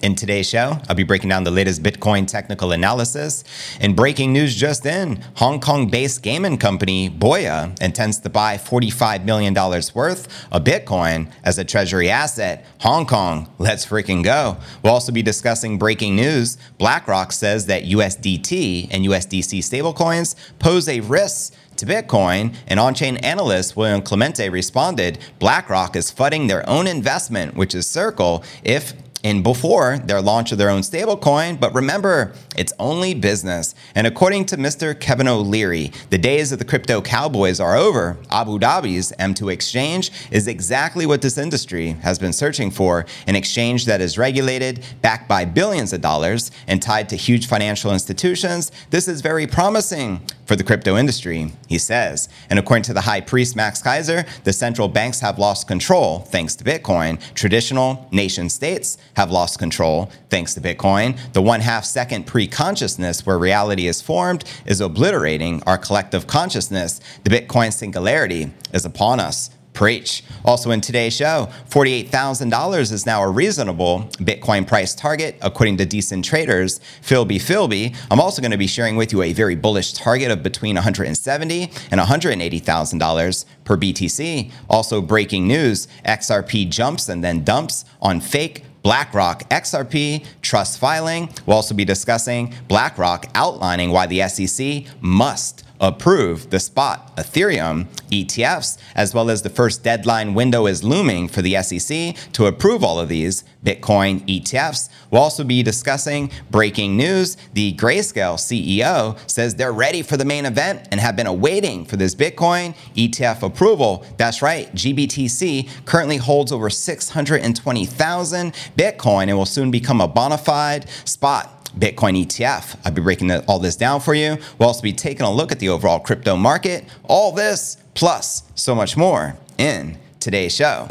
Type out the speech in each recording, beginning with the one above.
In today's show, I'll be breaking down the latest Bitcoin technical analysis. And breaking news just in, Hong Kong based gaming company Boyaa intends to buy $45 million worth of Bitcoin as a treasury asset. Hong Kong, let's freaking go. We'll also be discussing breaking news. BlackRock says that USDT and USDC stablecoins pose a risk to Bitcoin, and on chain analyst William Clemente responded BlackRock is funding their own investment, which is Circle, if in before their launch of their own stablecoin. But remember, it's only business. And according to Mr. Kevin O'Leary, the days of the crypto cowboys are over. Abu Dhabi's M2 exchange is exactly what this industry has been searching for an exchange that is regulated, backed by billions of dollars, and tied to huge financial institutions. This is very promising for the crypto industry, he says. And according to the high priest Max Keiser, the central banks have lost control thanks to Bitcoin. Traditional nation states have lost control thanks to Bitcoin. The one half second pre consciousness where reality is formed is obliterating our collective consciousness. The Bitcoin singularity is upon us. Preach. Also, in today's show, $48,000 is now a reasonable Bitcoin price target, according to decent traders. Filbfilb. I'm also going to be sharing with you a very bullish target of between $170 and $180,000 per BTC. Also, breaking news XRP jumps and then dumps on fake BlackRock XRP trust filing. We'll also be discussing BlackRock outlining why the SEC must approve the spot Ethereum ETFs, as well as the first deadline window is looming for the SEC to approve all of these Bitcoin ETFs. We'll also be discussing breaking news. The Grayscale CEO says they're ready for the main event and have been awaiting for this Bitcoin ETF approval. That's right, GBTC currently holds over 620,000 Bitcoin and will soon become a bona fide spot Bitcoin ETF. I'll be breaking all this down for you. We'll also be taking a look at the overall crypto market. All this plus so much more in today's show.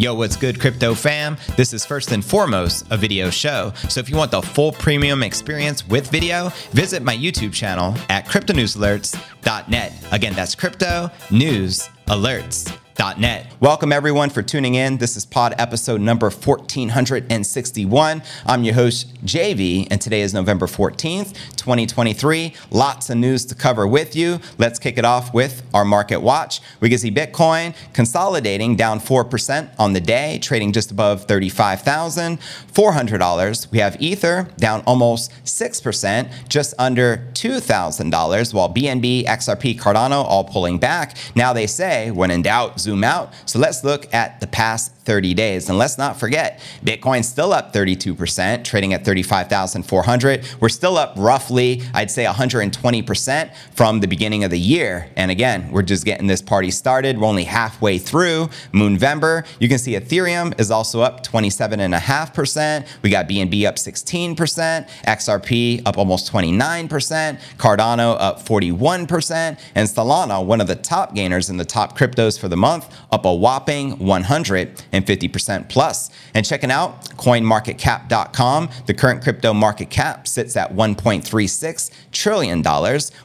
Yo, what's good, crypto fam? This is first and foremost a video show. So if you want the full premium experience with video, visit my YouTube channel at cryptonewsalerts.net. Again, that's crypto news alerts. Net. Welcome everyone for tuning in. This is pod episode number 1461. I'm your host, JV, and today is November 14th, 2023. Lots of news to cover with you. Let's kick it off with our market watch. We can see Bitcoin consolidating down 4% on the day, trading just above $35,400. We have Ether down almost 6%, just under $2,000, while BNB, XRP, Cardano all pulling back. Now they say, when in doubt, zoom out. So let's look at the past 30 days. And let's not forget, Bitcoin's still up 32%, trading at 35,400. We're still up roughly, I'd say 120% from the beginning of the year. And again, we're just getting this party started. We're only halfway through Moonvember. You can see Ethereum is also up 27.5%. We got BNB up 16%, XRP up almost 29%, Cardano up 41%, and Solana, one of the top gainers in the top cryptos for the month, up a whopping 100 and 50% plus. And checking out coinmarketcap.com, the current crypto market cap sits at $1.36 trillion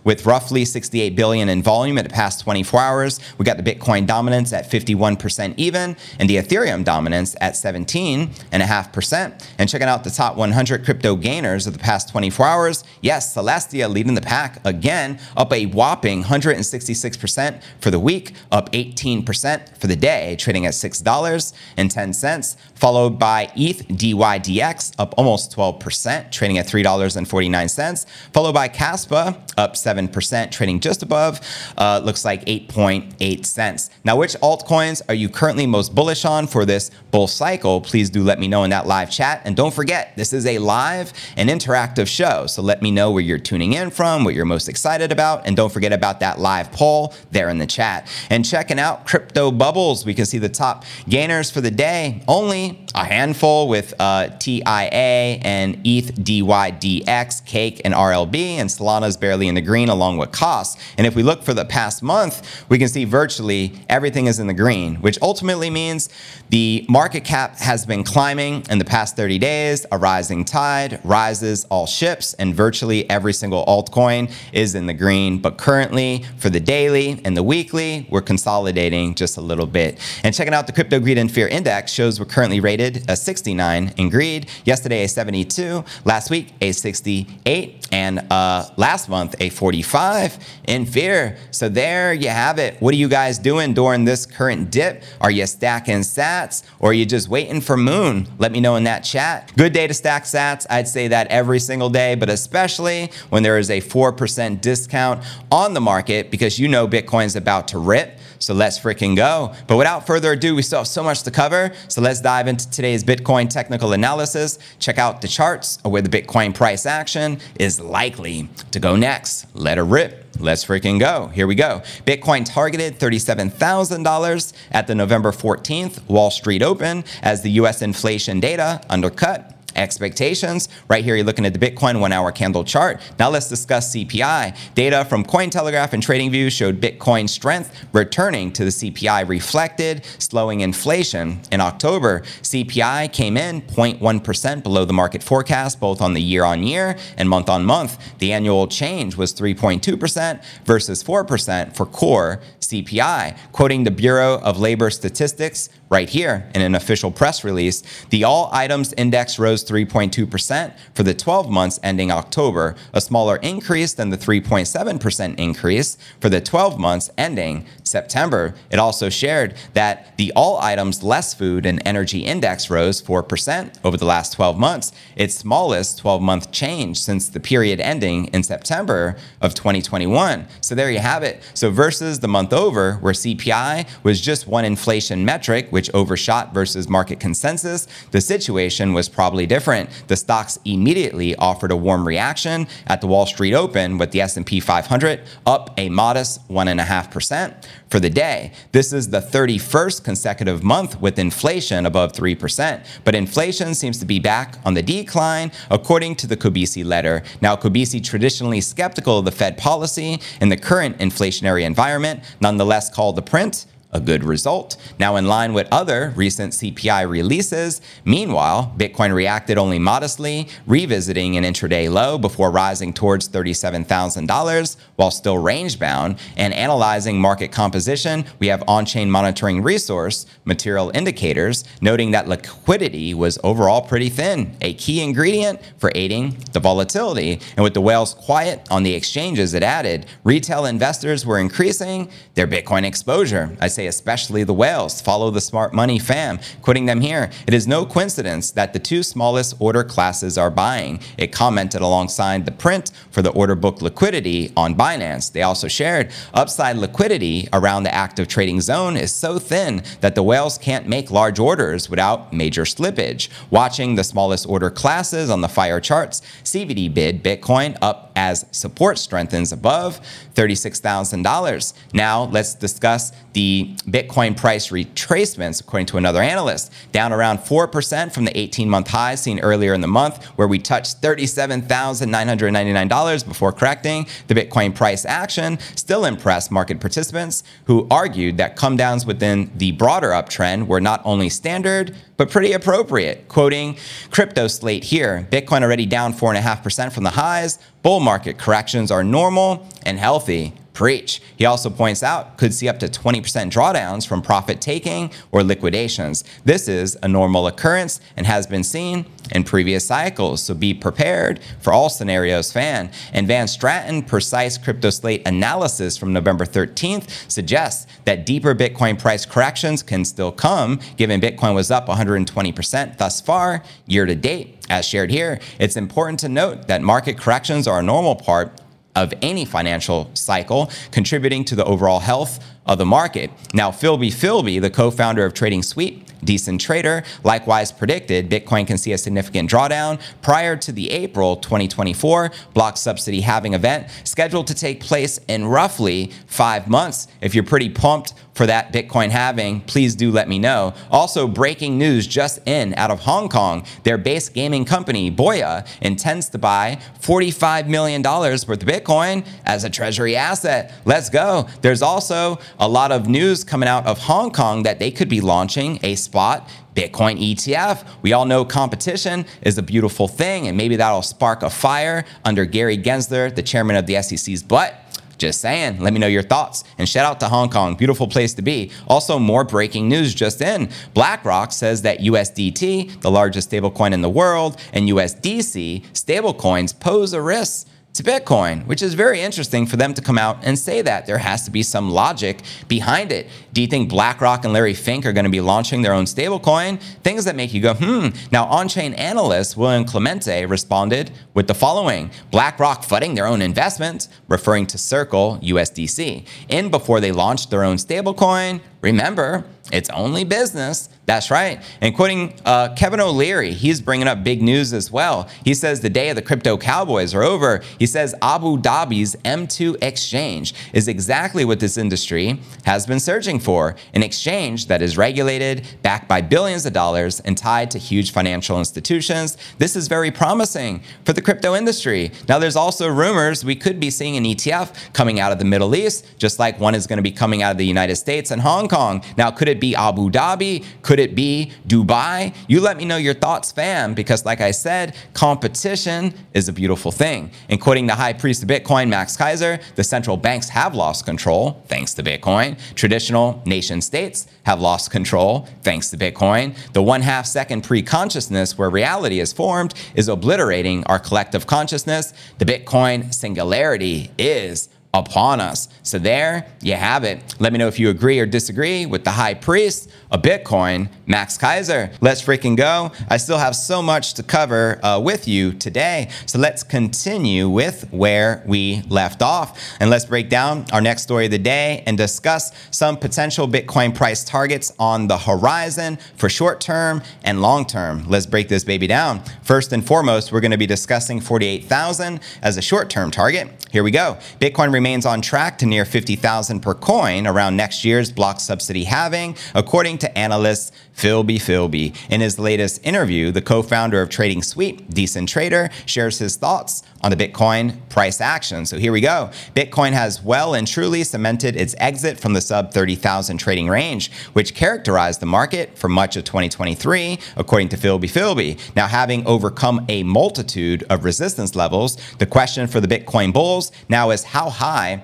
with roughly 68 billion in volume in the past 24 hours. We got the Bitcoin dominance at 51% even and the Ethereum dominance at 17.5%. And checking out the top 100 crypto gainers of the past 24 hours, yes, Celestia leading the pack again, up a whopping 166% for the week, up 18% for the day, trading at $6. $3.10, followed by ETH DYDX up almost 12%, trading at $3.49, followed by Kaspa up 7%, trading just above, uh, looks like 8.8 cents. Now, which altcoins are you currently most bullish on for this bull cycle? Please do let me know in that live chat. And don't forget, this is a live and interactive show. So let me know where you're tuning in from, what you're most excited about. And don't forget about that live poll there in the chat. And checking out crypto bubbles, we can see the top gainers for the day. Only a handful with uh, TIA and ETH DYDX, Cake and RLB, and Solana's barely in the green along with costs. And if we look for the past month, we can see virtually everything is in the green, which ultimately means the market cap has been climbing in the past 30 days. A rising tide rises all ships, and virtually every single altcoin is in the green. But currently, for the daily and the weekly, we're consolidating just a little bit. And checking out the Crypto Greed and Fear Index shows we're currently rated a 69 in greed. Yesterday, a 72. Last week, a 68. And uh, last month, a 45 in fear. So there you have it. What are you guys doing during this current dip? Are you stacking sats or are you just waiting for moon? Let me know in that chat. Good day to stack sats. I'd say that every single day, but especially when there is a 4% discount on the market because you know Bitcoin's about to rip. So let's freaking go. But without further ado, we still have so much to cover. So let's dive into today's Bitcoin technical analysis. Check out the charts of where the Bitcoin price action is likely to go next. Let it rip. Let's freaking go. Here we go. Bitcoin targeted $37,000 at the November 14th Wall Street Open as the US inflation data undercut expectations. Right here, you're looking at the Bitcoin one hour candle chart. Now let's discuss CPI. Data from Cointelegraph and TradingView showed Bitcoin strength returning to the CPI reflected slowing inflation. In October, CPI came in 0.1% below the market forecast, both on the year on year and month on month. The annual change was 3.2% versus 4% for core CPI. Quoting the Bureau of Labor Statistics right here in an official press release, the all items index rose 3.2% for the 12 months ending October, a smaller increase than the 3.7% increase for the 12 months ending September. It also shared that the all items less food and energy index rose 4% over the last 12 months, its smallest 12 month change since the period ending in September of 2021. So there you have it. So versus the month over, where CPI was just one inflation metric, which overshot versus market consensus, the situation was probably different. The stocks immediately offered a warm reaction at the Wall Street Open with the S&P 500 up a modest 1.5% for the day. This is the 31st consecutive month with inflation above 3%, but inflation seems to be back on the decline according to the Kobeissi letter. Now, Kobeissi traditionally skeptical of the Fed policy in the current inflationary environment, nonetheless called the print a good result. Now, in line with other recent CPI releases, meanwhile, Bitcoin reacted only modestly, revisiting an intraday low before rising towards $37,000 while still range bound. And analyzing market composition, we have on chain monitoring resource material indicators noting that liquidity was overall pretty thin, a key ingredient for aiding the volatility. And with the whales quiet on the exchanges, it added retail investors were increasing their Bitcoin exposure. I say say especially the whales, follow the smart money fam, quoting them here. It is no coincidence that the two smallest order classes are buying. It commented alongside the print for the order book liquidity on Binance. They also shared upside liquidity around the active trading zone is so thin that the whales can't make large orders without major slippage. Watching the smallest order classes on the FireCharts, CVD bid Bitcoin up as support strengthens above $36,000. Now let's discuss the Bitcoin price retracements, according to another analyst, down around 4% from the 18 month high seen earlier in the month, where we touched $37,999 before correcting. The Bitcoin price action still impressed market participants who argued that come downs within the broader uptrend were not only standard, but pretty appropriate. Quoting Crypto Slate here Bitcoin already down 4.5% from the highs. Bull market corrections are normal and healthy. Preach. He also points out could see up to 20% drawdowns from profit taking or liquidations. This is a normal occurrence and has been seen in previous cycles. So be prepared for all scenarios, fan. And Van Straten precise crypto slate analysis from November 13th suggests that deeper Bitcoin price corrections can still come, given Bitcoin was up 120% thus far year to date. As shared here, it's important to note that market corrections are a normal part of any financial cycle, contributing to the overall health of the market. Now, Filbfilb, the co founder of Trading Suite, Decentrader, likewise predicted Bitcoin can see a significant drawdown prior to the April 2024 block subsidy halving event scheduled to take place in roughly five months. If you're pretty pumped for that Bitcoin halving, please do let me know. Also, breaking news just in out of Hong Kong, their base gaming company, Boyaa, intends to buy $45 million worth of Bitcoin as a treasury asset. Let's go. There's also a lot of news coming out of Hong Kong that they could be launching a spot Bitcoin ETF. We all know competition is a beautiful thing, and maybe that'll spark a fire under Gary Gensler, the chairman of the SEC's butt. Just saying. Let me know your thoughts. And shout out to Hong Kong. Beautiful place to be. Also, more breaking news just in. BlackRock says that USDT, the largest stablecoin in the world, and USDC stablecoins pose a risk to Bitcoin, which is very interesting for them to come out and say that. There has to be some logic behind it. Do you think BlackRock and Larry Fink are going to be launching their own stablecoin? Things that make you go, hmm. Now, on chain analyst William Clemente responded with the following BlackRock funding their own investment, referring to Circle USDC. In before they launched their own stablecoin, remember, it's only business. That's right. And quoting uh, Kevin O'Leary, he's bringing up big news as well. He says the day of the crypto cowboys are over. He says Abu Dhabi's M2 exchange is exactly what this industry has been searching for an exchange that is regulated, backed by billions of dollars, and tied to huge financial institutions. This is very promising for the crypto industry. Now, there's also rumors we could be seeing an ETF coming out of the Middle East, just like one is going to be coming out of the United States and Hong Kong. Now, could it be Abu Dhabi? Could it be Dubai? You let me know your thoughts, fam, because like I said, competition is a beautiful thing. And quoting the high priest of Bitcoin, Max Keiser, the central banks have lost control thanks to Bitcoin. Traditional nation states have lost control thanks to Bitcoin. The one half second pre consciousness where reality is formed is obliterating our collective consciousness. The Bitcoin singularity is upon us. So there you have it. Let me know if you agree or disagree with the high priest of Bitcoin, Max Keiser. Let's freaking go. I still have so much to cover uh, with you today. So let's continue with where we left off. And let's break down our next story of the day and discuss some potential Bitcoin price targets on the horizon for short term and long term. Let's break this baby down. First and foremost, we're going to be discussing 48,000 as a short term target. Here we go. Bitcoin remains on track to near 50,000 per coin around next year's block subsidy halving, according to analysts Filbfilb. In his latest interview, the co-founder of Trading Suite, Decentrader, shares his thoughts on the Bitcoin price action. So here we go. Bitcoin has well and truly cemented its exit from the sub 30,000 trading range, which characterized the market for much of 2023, according to Filbfilb. Now, having overcome a multitude of resistance levels, the question for the Bitcoin bulls now is how high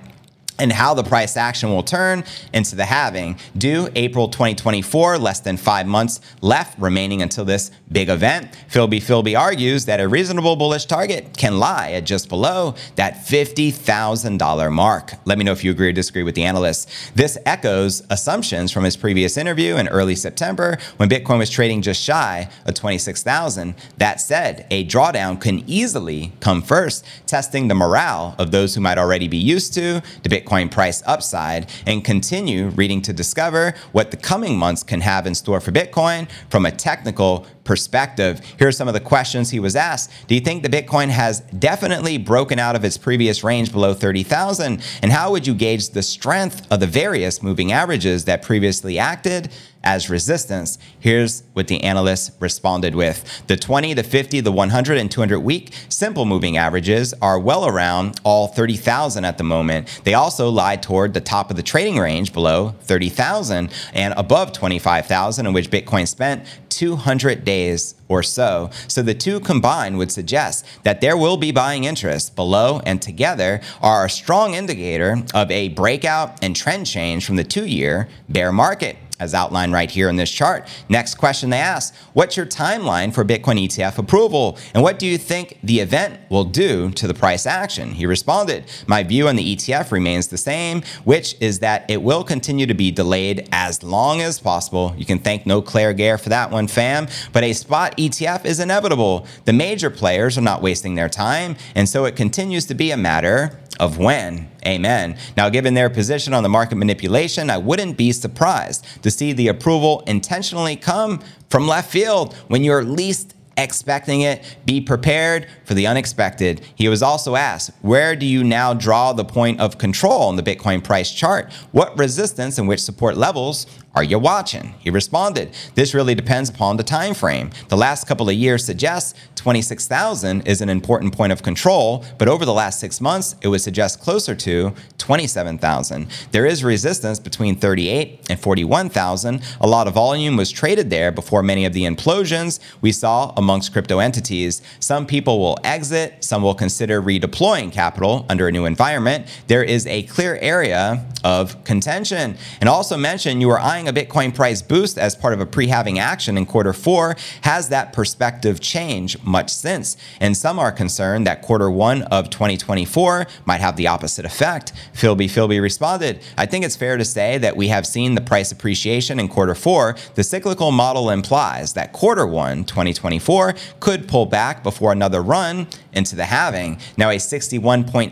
and how the price action will turn into the halving. Due April 2024, less than five months left remaining until this big event. Filbfilb argues that a reasonable bullish target can lie at just below that $50,000 mark. Let me know if you agree or disagree with the analyst. This echoes assumptions from his previous interview in early September when Bitcoin was trading just shy of 26,000. That said, a drawdown can easily come first, testing the morale of those who might already be used to the Bitcoin Bitcoin price upside and continue reading to discover what the coming months can have in store for Bitcoin from a technical perspective. Here are some of the questions he was asked. Do you think the Bitcoin has definitely broken out of its previous range below 30,000? And how would you gauge the strength of the various moving averages that previously acted as resistance. Here's what the analysts responded with. The 20, the 50, the 100, and 200 week simple moving averages are well around all 30,000 at the moment. They also lie toward the top of the trading range below 30,000 and above 25,000 in which Bitcoin spent 200 days or so. So the two combined would suggest that there will be buying interest below and together are a strong indicator of a breakout and trend change from the two year bear market as outlined right here in this chart. Next question they ask What's your timeline for Bitcoin ETF approval? And what do you think the event will do to the price action? He responded, My view on the ETF remains the same, which is that it will continue to be delayed as long as possible. You can thank No Claire Gare for that one, fam. But a spot ETF is inevitable. The major players are not wasting their time, and so it continues to be a matter of when. Amen. Now, given their position on the market manipulation, I wouldn't be surprised to see the approval intentionally come from left field when you're least expecting it. Be prepared for the unexpected. He was also asked, Where do you now draw the point of control on the Bitcoin price chart? What resistance and which support levels are you watching? He responded, This really depends upon the time frame. The last couple of years suggests 26,000 is an important point of control, but over the last six months, it would suggest closer to 27,000. There is resistance between 38 and 41,000. A lot of volume was traded there before many of the implosions we saw amongst crypto entities. Some people will exit, some will consider redeploying capital under a new environment. There is a clear area of contention. And also mention you are eyeing a Bitcoin price boost as part of a pre halving action in quarter four. Has that perspective changed much since? And some are concerned that quarter one of 2024 might have the opposite effect. Filbfilb responded, I think it's fair to say that we have seen the price appreciation in quarter four. The cyclical model implies that quarter one 2024 could pull back before another run into the halving. Now, a 61.8%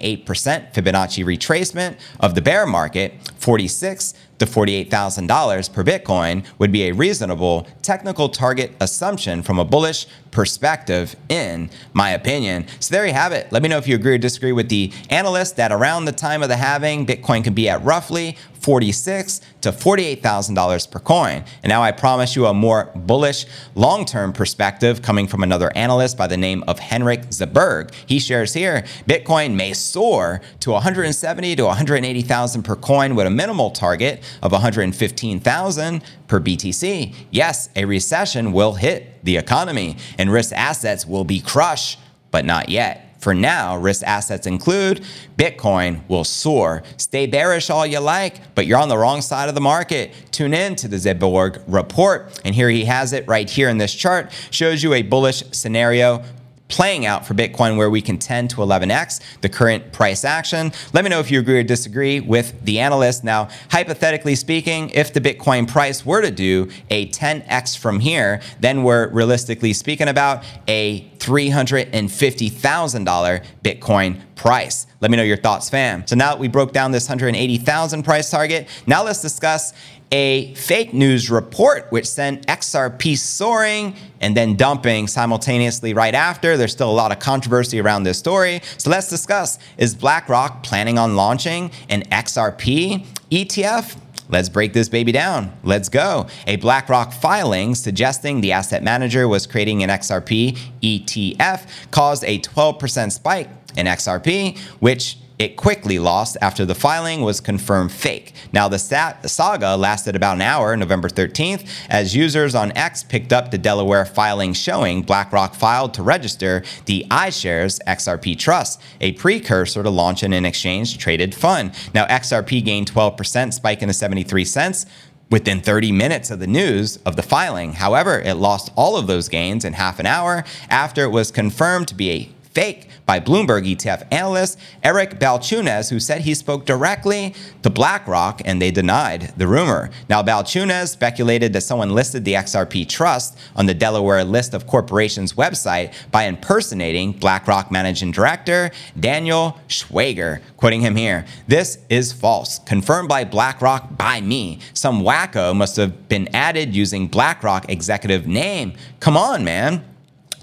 Fibonacci retracement of the bear market, 46 to $48,000 per Bitcoin would be a reasonable technical target assumption from a bullish perspective, in my opinion. So there you have it. Let me know if you agree or disagree with the analyst that around the time of the halving, Bitcoin could be at roughly 46 to $48,000 per coin. And now I promise you a more bullish long-term perspective coming from another analyst by the name of Henrik Zeberg. He shares here, Bitcoin may soar to 170 to 180,000 per coin with a minimal target of 115,000 per BTC. Yes, a recession will hit the economy and risk assets will be crushed, but not yet. For now, risk assets include Bitcoin will soar. Stay bearish all you like, but you're on the wrong side of the market. Tune in to the Zeberg report. And here he has it right here in this chart. Shows you a bullish scenario playing out for Bitcoin where we can 10 to 11x the current price action. Let me know if you agree or disagree with the analyst. Now, hypothetically speaking, if the Bitcoin price were to do a 10x from here, then we're realistically speaking about a $350,000 Bitcoin price. Let me know your thoughts, fam. So now that we broke down this 180,000 price target, now let's discuss a fake news report which sent XRP soaring and then dumping simultaneously right after. There's still a lot of controversy around this story. So let's discuss is BlackRock planning on launching an XRP ETF? Let's break this baby down. Let's go. A BlackRock filing suggesting the asset manager was creating an XRP ETF caused a 12% spike in XRP, which it quickly lost after the filing was confirmed fake. Now, the saga lasted about an hour, November 13th, as users on X picked up the Delaware filing showing BlackRock filed to register the iShares XRP Trust, a precursor to launching an exchange traded fund. Now, XRP gained 12%, spiking to 73 cents within 30 minutes of the news of the filing. However, it lost all of those gains in half an hour after it was confirmed to be a fake by Bloomberg ETF analyst Eric Balchunas, who said he spoke directly to BlackRock and they denied the rumor. Now, Balchunas speculated that someone listed the XRP Trust on the Delaware list of corporations website by impersonating BlackRock Managing Director Daniel Schweiger, quoting him here. This is false, confirmed by BlackRock by me. Some wacko must have been added using BlackRock executive name. Come on, man.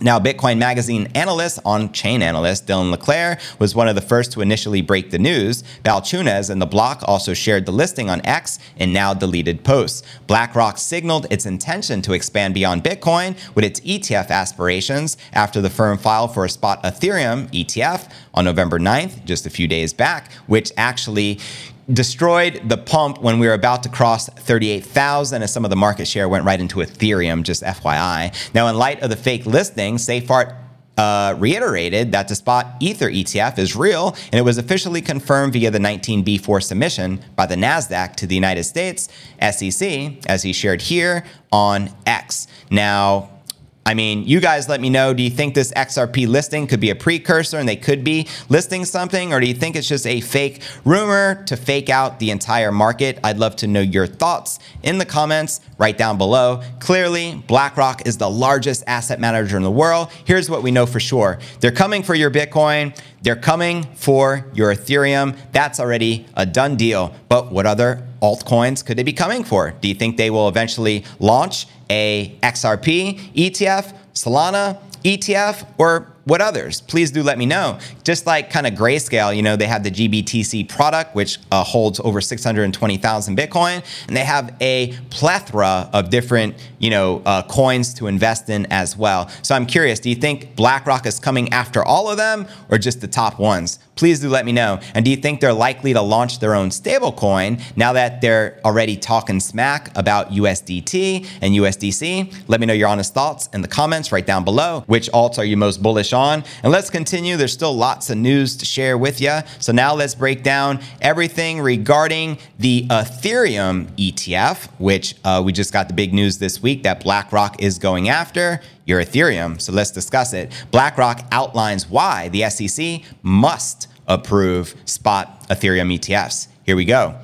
Now, Bitcoin Magazine analyst, on chain analyst Dylan LeClaire was one of the first to initially break the news. Balchunas and the block also shared the listing on X in now deleted posts. BlackRock signaled its intention to expand beyond Bitcoin with its ETF aspirations after the firm filed for a spot Ethereum ETF on November 9th, just a few days back, which actually destroyed the pump when we were about to cross 38,000 as some of the market share went right into Ethereum, just FYI. Now, in light of the fake listing, Seyffart uh, reiterated that the spot Ether ETF is real and it was officially confirmed via the 19B4 submission by the NASDAQ to the United States SEC, as he shared here on X. Now, I mean, you guys let me know. Do you think this XRP listing could be a precursor and they could be listing something? Or do you think it's just a fake rumor to fake out the entire market? I'd love to know your thoughts in the comments right down below. Clearly, BlackRock is the largest asset manager in the world. Here's what we know for sure they're coming for your Bitcoin, they're coming for your Ethereum. That's already a done deal. But what other altcoins could they be coming for? Do you think they will eventually launch a XRP ETF, Solana ETF, or what others? Please do let me know. Just like kind of grayscale, you know, they have the GBTC product, which uh, holds over 620,000 Bitcoin, and they have a plethora of different, you know, uh, coins to invest in as well. So I'm curious, do you think BlackRock is coming after all of them or just the top ones? Please do let me know. And do you think they're likely to launch their own stablecoin now that they're already talking smack about USDT and USDC? Let me know your honest thoughts in the comments right down below. Which alts are you most bullish on? And let's continue. There's still lots of news to share with you. So now let's break down everything regarding the Ethereum ETF, which uh, we just got the big news this week that BlackRock is going after your Ethereum. So let's discuss it. BlackRock outlines why the SEC must approve spot Ethereum ETFs. Here we go.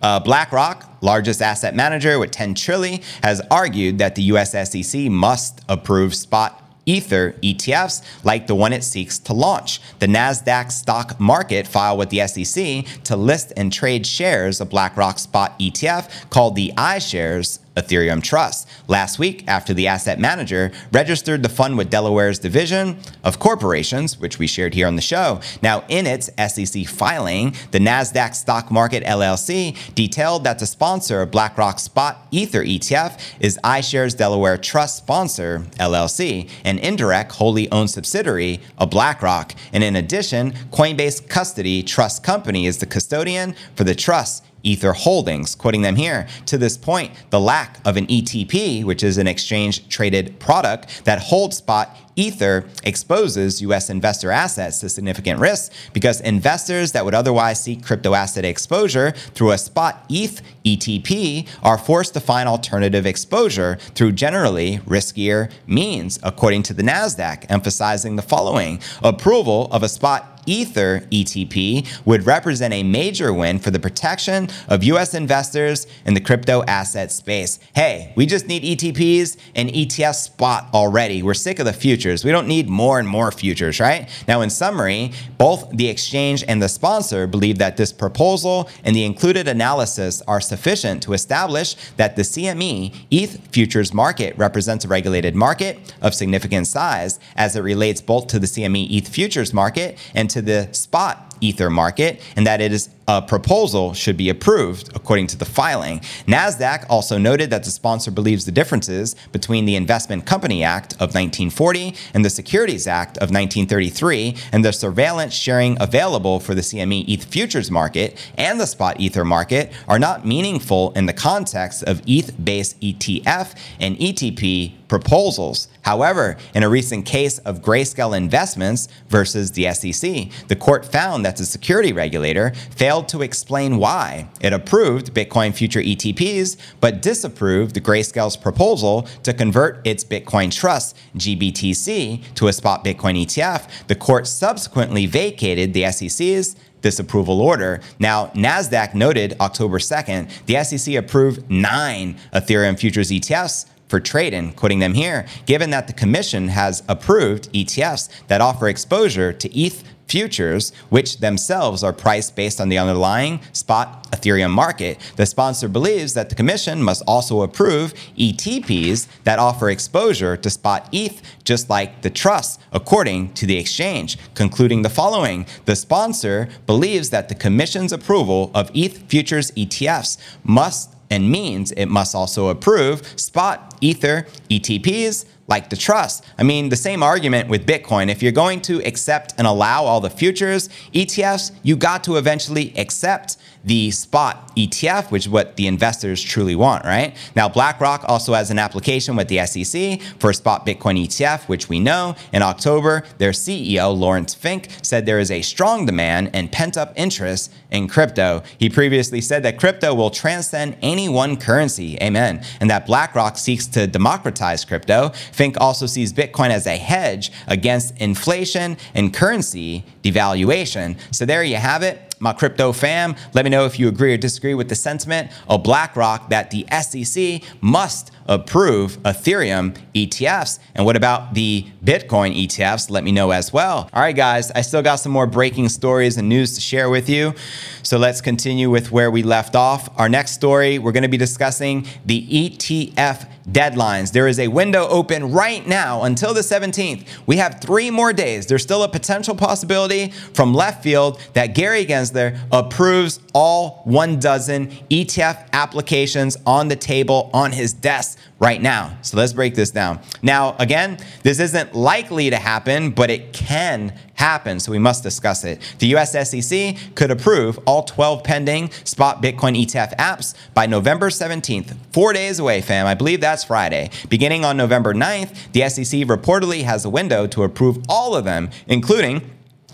Uh, BlackRock, largest asset manager with 10 trillion, has argued that the US SEC must approve spot Ether ETFs like the one it seeks to launch. The NASDAQ stock market filed with the SEC to list and trade shares of BlackRock spot ETF called the iShares Ethereum Trust last week after the asset manager registered the fund with Delaware's Division of Corporations, which we shared here on the show. Now, in its SEC filing, the NASDAQ Stock Market LLC detailed that the sponsor of BlackRock Spot Ether ETF is iShares Delaware Trust Sponsor LLC, an indirect wholly owned subsidiary of BlackRock. And in addition, Coinbase Custody Trust Company is the custodian for the trust Ether Holdings, quoting them here. To this point, the lack of an ETP, which is an exchange traded product that holds spot Ether exposes US investor assets to significant risk because investors that would otherwise seek crypto asset exposure through a spot ETH ETP are forced to find alternative exposure through generally riskier means, according to the NASDAQ, emphasizing the following approval of a spot Ether ETP would represent a major win for the protection of US investors in the crypto asset space. Hey, we just need ETPs and ETF spot already. We're sick of the futures. We don't need more and more futures, right? Now, in summary, both the exchange and the sponsor believe that this proposal and the included analysis are sufficient to establish that the CME ETH futures market represents a regulated market of significant size as it relates both to the CME ETH futures market and to to the spot Ether market and that it is a proposal should be approved according to the filing. NASDAQ also noted that the sponsor believes the differences between the Investment Company Act of 1940 and the Securities Act of 1933 and the surveillance sharing available for the CME ETH futures market and the spot Ether market are not meaningful in the context of ETH based ETF and ETP proposals. However, in a recent case of Grayscale Investments versus the SEC, the court found that the security regulator failed to explain why it approved Bitcoin future ETPs but disapproved Grayscale's proposal to convert its Bitcoin trust, GBTC, to a spot Bitcoin ETF. The court subsequently vacated the SEC's disapproval order. Now, NASDAQ noted October 2nd, the SEC approved nine Ethereum futures ETFs for trading, quoting them here, given that the commission has approved ETFs that offer exposure to ETH futures, which themselves are priced based on the underlying spot Ethereum market. The sponsor believes that the commission must also approve ETPs that offer exposure to spot ETH, just like the trust, according to the exchange. Concluding the following The sponsor believes that the commission's approval of ETH futures ETFs must and means it must also approve spot Ether, ETPs, like the trust. I mean, the same argument with Bitcoin. If you're going to accept and allow all the futures ETFs, you got to eventually accept the spot ETF, which is what the investors truly want, right? Now, BlackRock also has an application with the SEC for a spot Bitcoin ETF, which we know in October, their CEO, Laurence Fink, said there is a strong demand and pent up interest in crypto. He previously said that crypto will transcend any one currency, amen, and that BlackRock seeks to democratize crypto. Fink also sees Bitcoin as a hedge against inflation and currency devaluation. So there you have it my crypto fam. Let me know if you agree or disagree with the sentiment of BlackRock that the SEC must approve Ethereum ETFs. And what about the Bitcoin ETFs? Let me know as well. All right, guys, I still got some more breaking stories and news to share with you. So let's continue with where we left off. Our next story, we're going to be discussing the ETF deadlines. There is a window open right now until the 17th. We have three more days. There's still a potential possibility from left field that Gary Gensler approves all one dozen ETF applications on the table on his desk right now. So let's break this down. Now, again, this isn't likely to happen, but it can happen, so we must discuss it. The US SEC could approve all 12 pending spot Bitcoin ETF apps by November 17th, four days away, fam. I believe that's Friday. Beginning on November 9th, the SEC reportedly has a window to approve all of them, including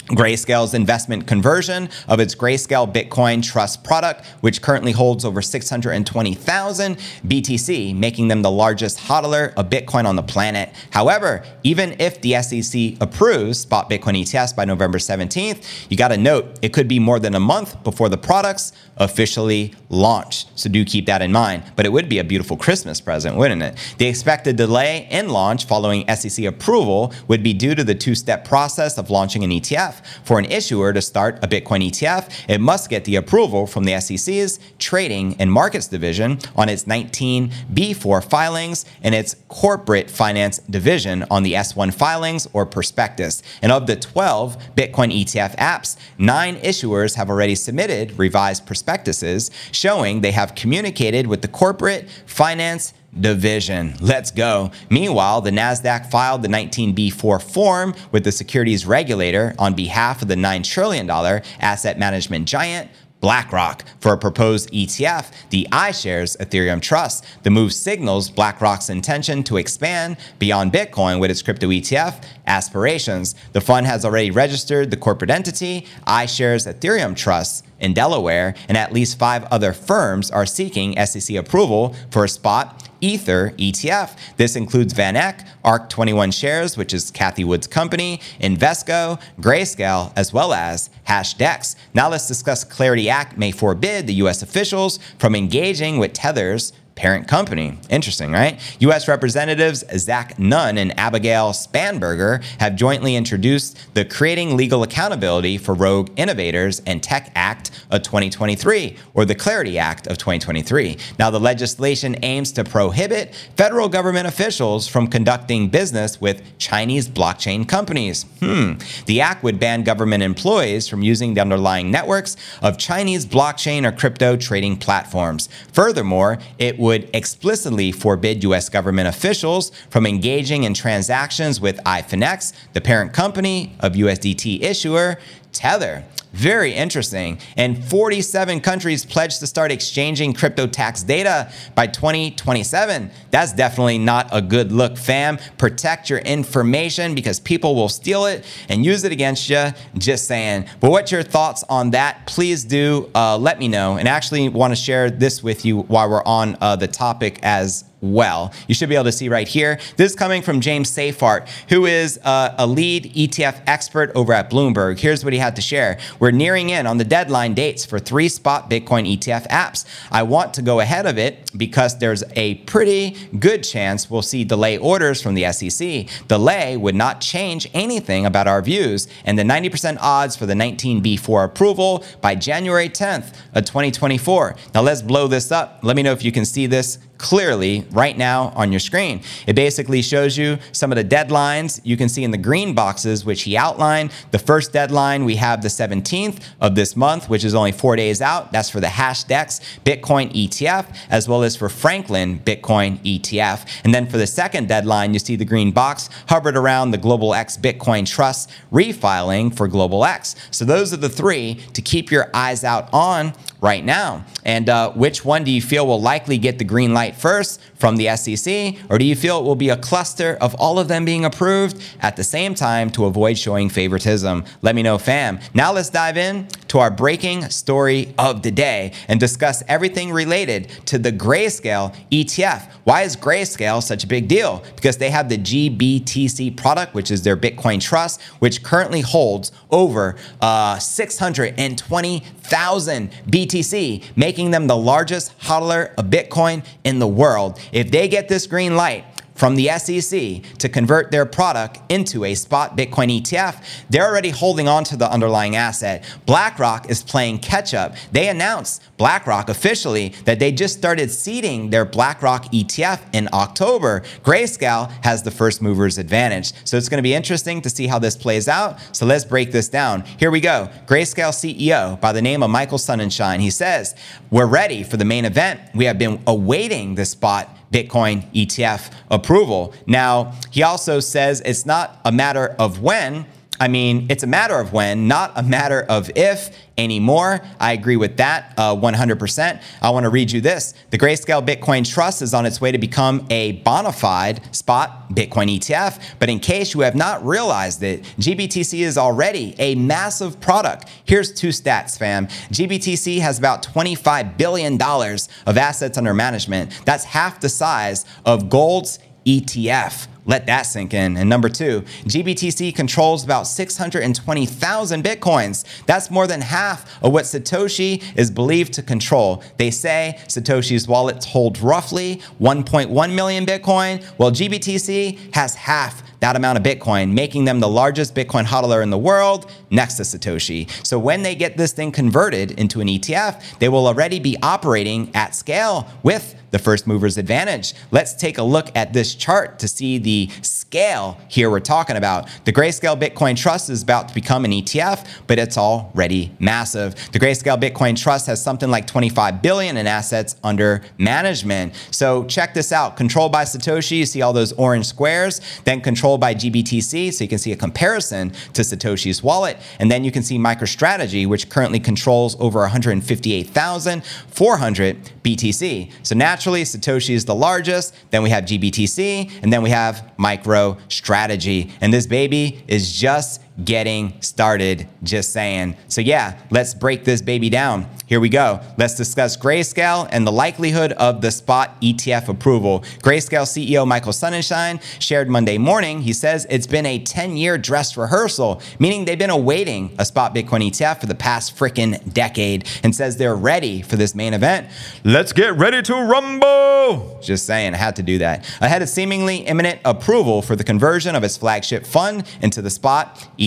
Grayscale's investment conversion of its Grayscale Bitcoin Trust product, which currently holds over 620,000 BTC, making them the largest hodler of Bitcoin on the planet. However, even if the SEC approves spot Bitcoin ETFs by November 17th, you got to note it could be more than a month before the products officially launch. So do keep that in mind. But it would be a beautiful Christmas present, wouldn't it? The expected delay in launch following SEC approval would be due to the two step process of launching an ETF ETF. For an issuer to start a Bitcoin ETF, it must get the approval from the SEC's Trading and Markets Division on its 19B4 filings and its Corporate Finance Division on the S1 filings or prospectus. And of the 12 Bitcoin ETF apps, nine issuers have already submitted revised prospectuses showing they have communicated with the Corporate Finance division. Let's go. Meanwhile, the NASDAQ filed the 19B4 form with the securities regulator on behalf of the $9 trillion asset management giant. BlackRock for a proposed ETF, the iShares Ethereum Trust. The move signals BlackRock's intention to expand beyond Bitcoin with its crypto ETF aspirations. The fund has already registered the corporate entity, iShares Ethereum Trust, in Delaware, and at least five other firms are seeking SEC approval for a spot Ether ETF. This includes VanEck, ARK 21 Shares, which is Cathie Wood's company, Invesco, Grayscale, as well as Hashdex. Now let's discuss Clarity Act may forbid the U.S. officials from engaging with Tether's parent company. Interesting, right? U.S. Representatives Zach Nunn and Abigail Spanberger have jointly introduced the Creating Legal Accountability for Rogue Innovators and Tech Act of 2023, or the Clarity Act of 2023. Now, the legislation aims to prohibit federal government officials from conducting business with Chinese blockchain companies. Hmm. The act would ban government employees from using the underlying networks of Chinese blockchain or crypto trading platforms. Furthermore, it would explicitly forbid U.S. government officials from engaging in transactions with iFinex, the parent company of USDT issuer Tether. Very interesting. And 47 countries pledged to start exchanging crypto tax data by 2027. That's definitely not a good look, fam. Protect your information because people will steal it and use it against you. Just saying. But what's your thoughts on that? Please do uh, let me know. And I actually, want to share this with you while we're on uh, the topic as well. You should be able to see right here. This is coming from James Seyffart, who is uh, a lead ETF expert over at Bloomberg. Here's what he had to share. We're nearing in on the deadline dates for three spot Bitcoin ETF apps. I want to go ahead of it because there's a pretty good chance we'll see delay orders from the SEC. Delay would not change anything about our views, and the 90% odds for the 19B4 approval by January 10th of 2024. Now let's blow this up. Let me know if you can see this clearly right now on your screen. It basically shows you some of the deadlines you can see in the green boxes, which he outlined. The first deadline we have the 17th of this month, which is only four days out. That's for the Hashdex Bitcoin ETF, as well as for Franklin Bitcoin ETF. And then for the second deadline, you see the green box hovered around the Global X Bitcoin Trust refiling for Global X. So those are the three to keep your eyes out on right now. And uh, which one do you feel will likely get the green light first from the SEC? Or do you feel it will be a cluster of all of them being approved at the same time to avoid showing favoritism? Let me know, fam. Now let's dive in to our breaking story of the day and discuss everything related to the Grayscale ETF. Why is Grayscale such a big deal? Because they have the GBTC product, which is their Bitcoin trust, which currently holds over uh, 620,000 BTC, making them the largest hodler of Bitcoin in the world. If they get this green light, from the SEC to convert their product into a spot Bitcoin ETF, they're already holding on to the underlying asset. BlackRock is playing catch up. They announced, BlackRock officially, that they just started seeding their BlackRock ETF in October. Grayscale has the first mover's advantage. So it's going to be interesting to see how this plays out. So let's break this down. Here we go. Grayscale CEO by the name of Michael Sonnenschein. He says, We're ready for the main event. We have been awaiting the spot Bitcoin ETF approval. Now, he also says it's not a matter of when, I mean, it's a matter of when, not a matter of if anymore. I agree with that uh, 100%. I want to read you this. The Grayscale Bitcoin Trust is on its way to become a bona fide spot Bitcoin ETF. But in case you have not realized it, GBTC is already a massive product. Here's two stats, fam. GBTC has about $25 billion of assets under management. That's half the size of gold's ETF. Let that sink in. And number two, GBTC controls about 620,000 Bitcoins. That's more than half of what Satoshi is believed to control. They say Satoshi's wallets hold roughly 1.1 million Bitcoin, while GBTC has half that amount of Bitcoin, making them the largest Bitcoin hodler in the world next to Satoshi. So when they get this thing converted into an ETF, they will already be operating at scale with the first mover's advantage. Let's take a look at this chart to see the scale here we're talking about. The Grayscale Bitcoin Trust is about to become an ETF, but it's already massive. The Grayscale Bitcoin Trust has something like 25 billion in assets under management. So check this out. Controlled by Satoshi, you see all those orange squares, then controlled by GBTC, so you can see a comparison to Satoshi's wallet, and then you can see MicroStrategy, which currently controls over 158,400 BTC. So naturally, Satoshi is the largest. Then we have GBTC, and then we have MicroStrategy. And this baby is just getting started, just saying. So, yeah, let's break this baby down. Here we go. Let's discuss Grayscale and the likelihood of the spot ETF approval. Grayscale CEO Michael Sonnenschein shared Monday morning. He says it's been a 10 year dress rehearsal, meaning they've been awaiting a spot Bitcoin ETF for the past freaking decade and says they're ready for this main event. Let's get ready to rumble. Just saying, I had to do that. Ahead of seemingly imminent approval for the conversion of its flagship fund into the spot ETF,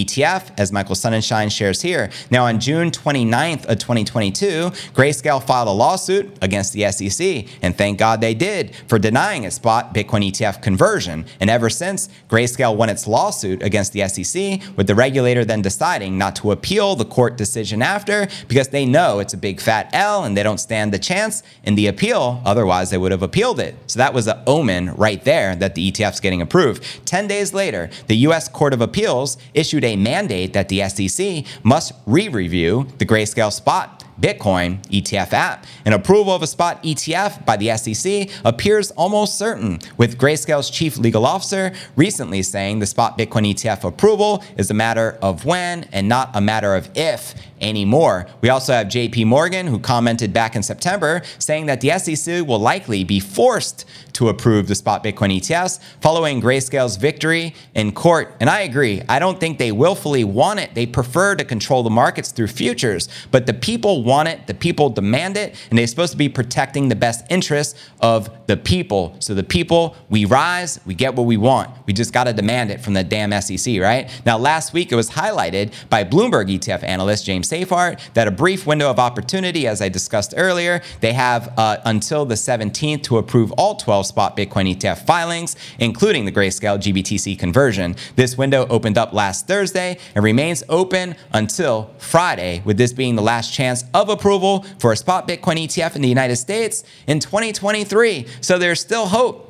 as Michael Sonnenschein shares here. Now, on June 29th of 2022, Grayscale filed a lawsuit against the SEC, and thank God they did for denying its spot Bitcoin ETF conversion. And ever since, Grayscale won its lawsuit against the SEC, with the regulator then deciding not to appeal the court decision after because they know it's a big fat L and they don't stand the chance in the appeal. Otherwise, they would have appealed it. So that was an omen right there that the ETF's getting approved. 10 days later, the US Court of Appeals issued a mandate that the SEC must re review the Grayscale Spot Bitcoin ETF app. An approval of a spot ETF by the SEC appears almost certain, with Grayscale's chief legal officer recently saying the spot Bitcoin ETF approval is a matter of when and not a matter of if anymore. We also have JP Morgan, who commented back in September saying that the SEC will likely be forced to approve the spot Bitcoin ETFs following Grayscale's victory in court. And I agree. I don't think they willfully want it. They prefer to control the markets through futures, but the people want it, the people demand it, and they're supposed to be protecting the best interests of the people. So the people, we rise, we get what we want. We just got to demand it from the damn SEC, right? Now, last week it was highlighted by Bloomberg ETF analyst James James Seyffart that a brief window of opportunity, as I discussed earlier, they have uh, until the 17th to approve all 12 spot Bitcoin ETF filings, including the Grayscale GBTC conversion. This window opened up last Thursday and remains open until Friday, with this being the last chance of approval for a spot Bitcoin ETF in the United States in 2023. So there's still hope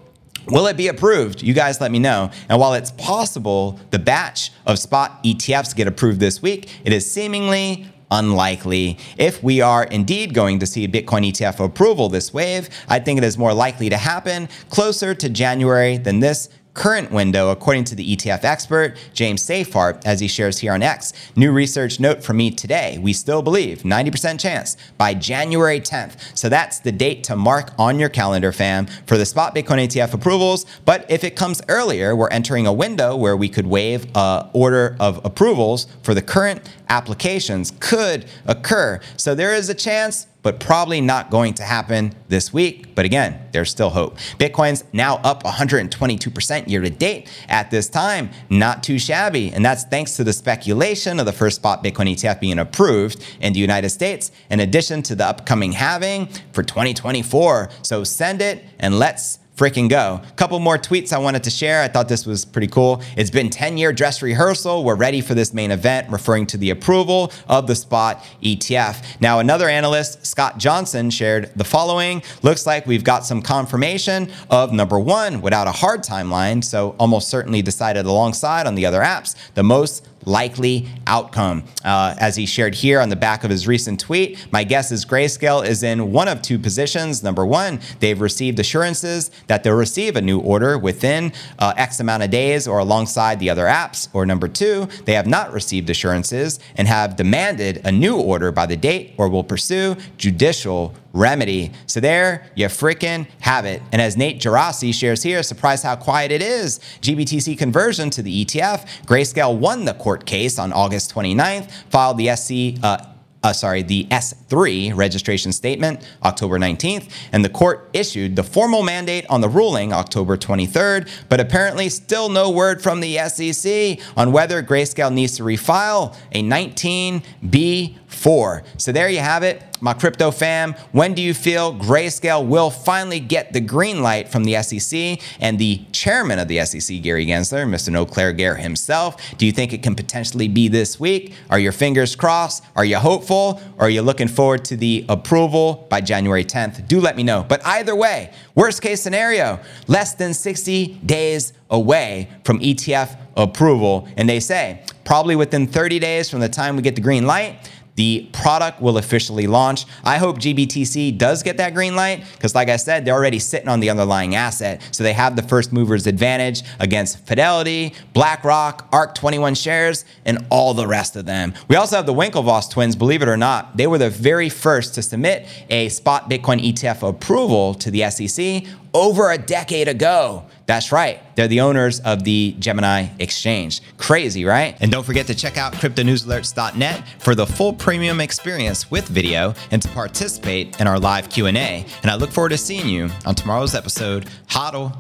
Will it be approved? You guys let me know. And while it's possible the batch of spot ETFs get approved this week, it is seemingly unlikely. If we are indeed going to see Bitcoin ETF approval this wave, I think it is more likely to happen closer to January than this current window, according to the ETF expert, James Seyffart, as he shares here on X. New research note from me today. We still believe 90% chance by January 10th. So that's the date to mark on your calendar, fam, for the spot Bitcoin ETF approvals. But if it comes earlier, we're entering a window where we could wave a order of approvals for the current applications could occur. So there is a chance but probably not going to happen this week. But again, there's still hope. Bitcoin's now up 122% year to date at this time. Not too shabby. And that's thanks to the speculation of the first spot Bitcoin ETF being approved in the United States, in addition to the upcoming halving for 2024. So send it and let's freaking go. A couple more tweets I wanted to share. I thought this was pretty cool. It's been 10 year dress rehearsal. We're ready for this main event, referring to the approval of the spot ETF. Now, another analyst, Scott Johnson, shared the following. Looks like we've got some confirmation of number one, without a hard timeline, so almost certainly decided alongside on the other apps, the most likely outcome. Uh, as he shared here on the back of his recent tweet, my guess is Grayscale is in one of two positions. Number one, they've received assurances that they'll receive a new order within uh, X amount of days or alongside the other apps. Or number two, they have not received assurances and have demanded a new order by the date or will pursue judicial remedy. So there you freaking have it. And as Nate Geraci shares here, surprise how quiet it is. GBTC conversion to the ETF. Grayscale won the court case on August 29th, filed the SC. Uh, uh, sorry, the S3 registration statement October 19th, and the court issued the formal mandate on the ruling October 23rd, but apparently still no word from the SEC on whether Grayscale needs to refile a 19B4. So there you have it my crypto fam, when do you feel Grayscale will finally get the green light from the SEC and the chairman of the SEC, Gary Gensler, Mr. No Claire Gare himself? Do you think it can potentially be this week? Are your fingers crossed? Are you hopeful? Or are you looking forward to the approval by January 10th? Do let me know. But either way, worst case scenario, less than 60 days away from ETF approval. And they say probably within 30 days from the time we get the green light, the product will officially launch. I hope GBTC does get that green light because, like I said, they're already sitting on the underlying asset. So they have the first mover's advantage against Fidelity, BlackRock, ARK 21 shares, and all the rest of them. We also have the Winklevoss twins, believe it or not. They were the very first to submit a spot Bitcoin ETF approval to the SEC over a decade ago. That's right. They're the owners of the Gemini exchange. Crazy, right? And don't forget to check out cryptonewsalerts.net for the full premium experience with video and to participate in our live Q&A. And I look forward to seeing you on tomorrow's episode. Hodl.